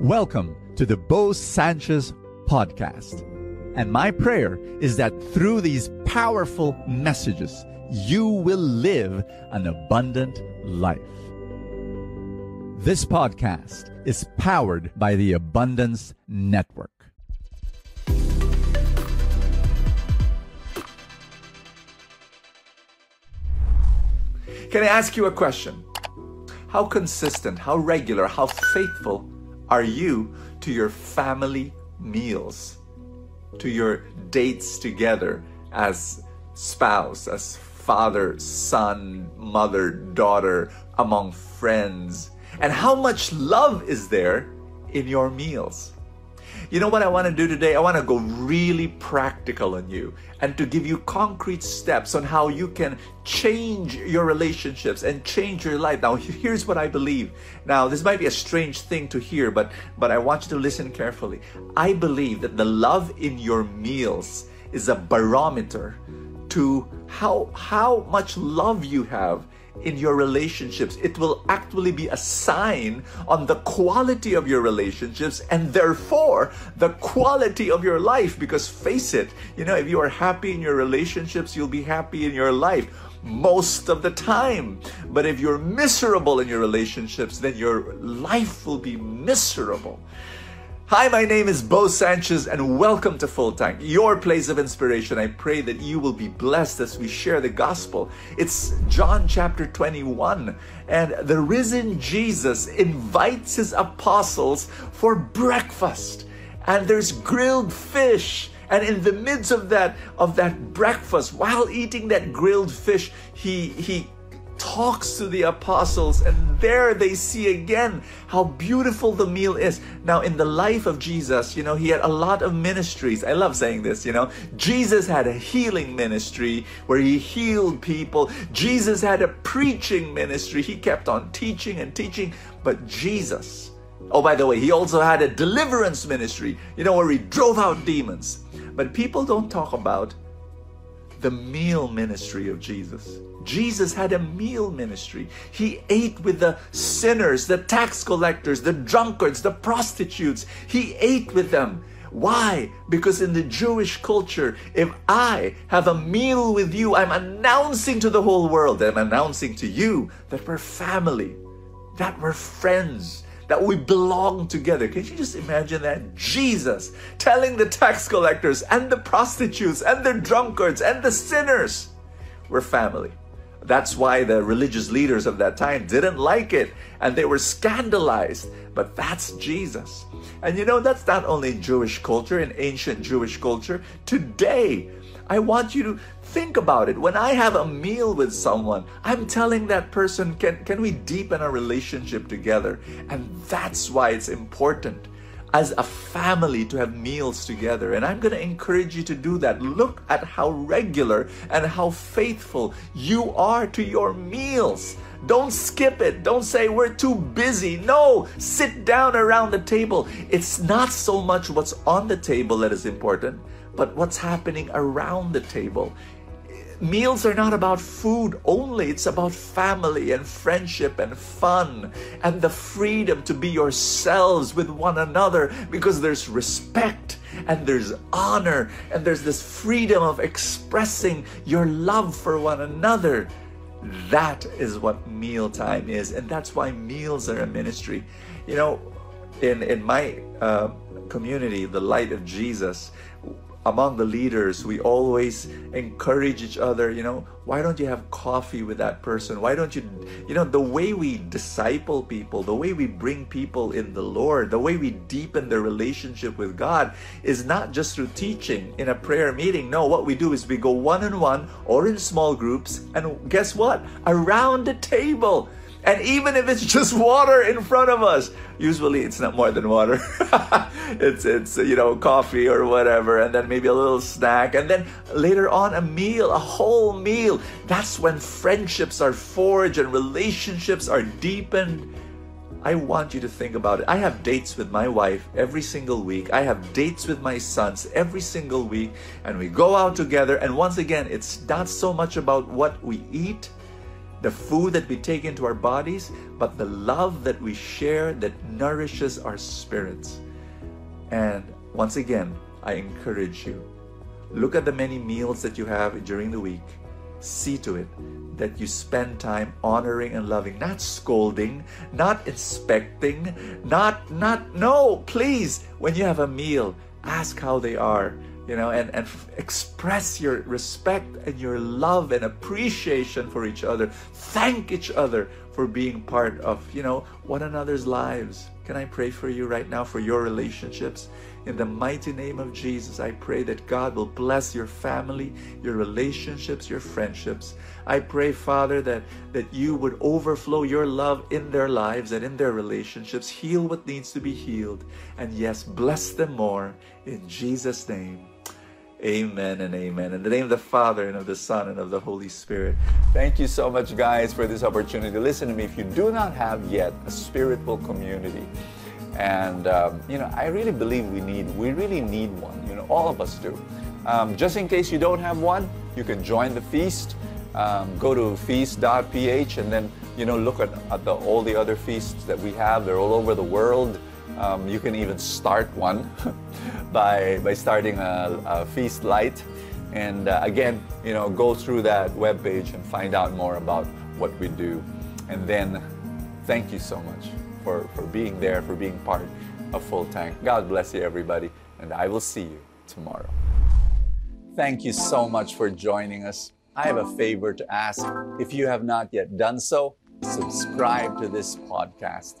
Welcome to the Bo Sanchez podcast. And my prayer is that through these powerful messages, you will live an abundant life. This podcast is powered by the Abundance Network. Can I ask you a question? How consistent, how regular, how faithful are you to your family meals, to your dates together as spouse, as father, son, mother, daughter, among friends? And how much love is there in your meals? You know what I want to do today? I want to go really practical on you and to give you concrete steps on how you can change your relationships and change your life. Now, here's what I believe. Now, this might be a strange thing to hear, but but I want you to listen carefully. I believe that the love in your meals is a barometer to how how much love you have in your relationships. It will actually be a sign on the quality of your relationships and therefore the quality of your life. Because face it, you know, if you are happy in your relationships, you'll be happy in your life most of the time. But if you're miserable in your relationships, then your life will be miserable. Hi, my name is Bo Sanchez, and welcome to Full Tank, your place of inspiration. I pray that you will be blessed as we share the gospel. It's John chapter 21, and the risen Jesus invites his apostles for breakfast, and there's grilled fish. And in the midst of that of that breakfast, while eating that grilled fish, he he talks to the apostles, and there they see again how beautiful the meal is. Now, in the life of Jesus, you know, he had a lot of ministries. I love saying this, you know. Jesus had a healing ministry where he healed people, Jesus had a preaching ministry. He kept on teaching and teaching, but Jesus, oh, by the way, he also had a deliverance ministry, you know, where he drove out demons. But people don't talk about the meal ministry of Jesus. Jesus had a meal ministry. He ate with the sinners, the tax collectors, the drunkards, the prostitutes. He ate with them. Why? Because in the Jewish culture, if I have a meal with you, I'm announcing to the whole world, I'm announcing to you that we're family, that we're friends, that we belong together. Can you just imagine that? Jesus telling the tax collectors and the prostitutes and the drunkards and the sinners, we're family. That's why the religious leaders of that time didn't like it and they were scandalized. But that's Jesus. And you know, that's not only Jewish culture, in ancient Jewish culture. Today, I want you to think about it. When I have a meal with someone, I'm telling that person, can, can we deepen our relationship together? And that's why it's important as a family to have meals together. And I'm going to encourage you to do that. Look at how regular and how faithful you are to your meals. Don't skip it. Don't say we're too busy. No, sit down around the table. It's not so much what's on the table that is important, but what's happening around the table meals are not about food only, it's about family and friendship and fun and the freedom to be yourselves with one another because there's respect and there's honor and there's this freedom of expressing your love for one another. That is what mealtime is, and that's why meals are a ministry. You know, in in my uh, community, the Light of Jesus, among the leaders, we always encourage each other, you know, why don't you have coffee with that person? Why don't you, you know, the way we disciple people, the way we bring people in the Lord, the way we deepen their relationship with God is not just through teaching in a prayer meeting. No, what we do is we go one on one or in small groups, and guess what? Around the table and even if it's just water in front of us, usually it's not more than water. it's it's you know coffee or whatever, and then maybe a little snack, and then later on a meal, a whole meal. That's when friendships are forged and relationships are deepened. I want you to think about it. I have dates with my wife every single week. I have dates with my sons every single week, and we go out together. And once again, it's not so much about what we eat the food that we take into our bodies, but the love that we share that nourishes our spirits. And once again, I encourage you look at the many meals that you have during the week. See to it that you spend time honoring and loving, not scolding, not inspecting, not, not, no, please, when you have a meal, ask how they are you know, and, and express your respect and your love and appreciation for each other. Thank each other for being part of, you know, one another's lives. Can I pray for you right now for your relationships? In the mighty name of Jesus, I pray that God will bless your family, your relationships, your friendships. I pray, Father, that, that you would overflow your love in their lives and in their relationships. Heal what needs to be healed. And yes, bless them more. In Jesus' name. Amen and amen. In the name of the Father and of the Son and of the Holy Spirit. Thank you so much, guys, for this opportunity. Listen to me. If you do not have yet a spiritual community, and um, you know, I really believe we need, we really need one. You know, all of us do. Um, just in case you don't have one, you can join the feast. Um, go to feast.ph and then you know look at, at the, all the other feasts that we have. They're all over the world. Um, you can even start one by, by starting a, a Feast Light. And uh, again, you know, go through that web page and find out more about what we do. And then thank you so much for, for being there, for being part of Full Tank. God bless you, everybody, and I will see you tomorrow. Thank you so much for joining us. I have a favor to ask. If you have not yet done so, subscribe to this podcast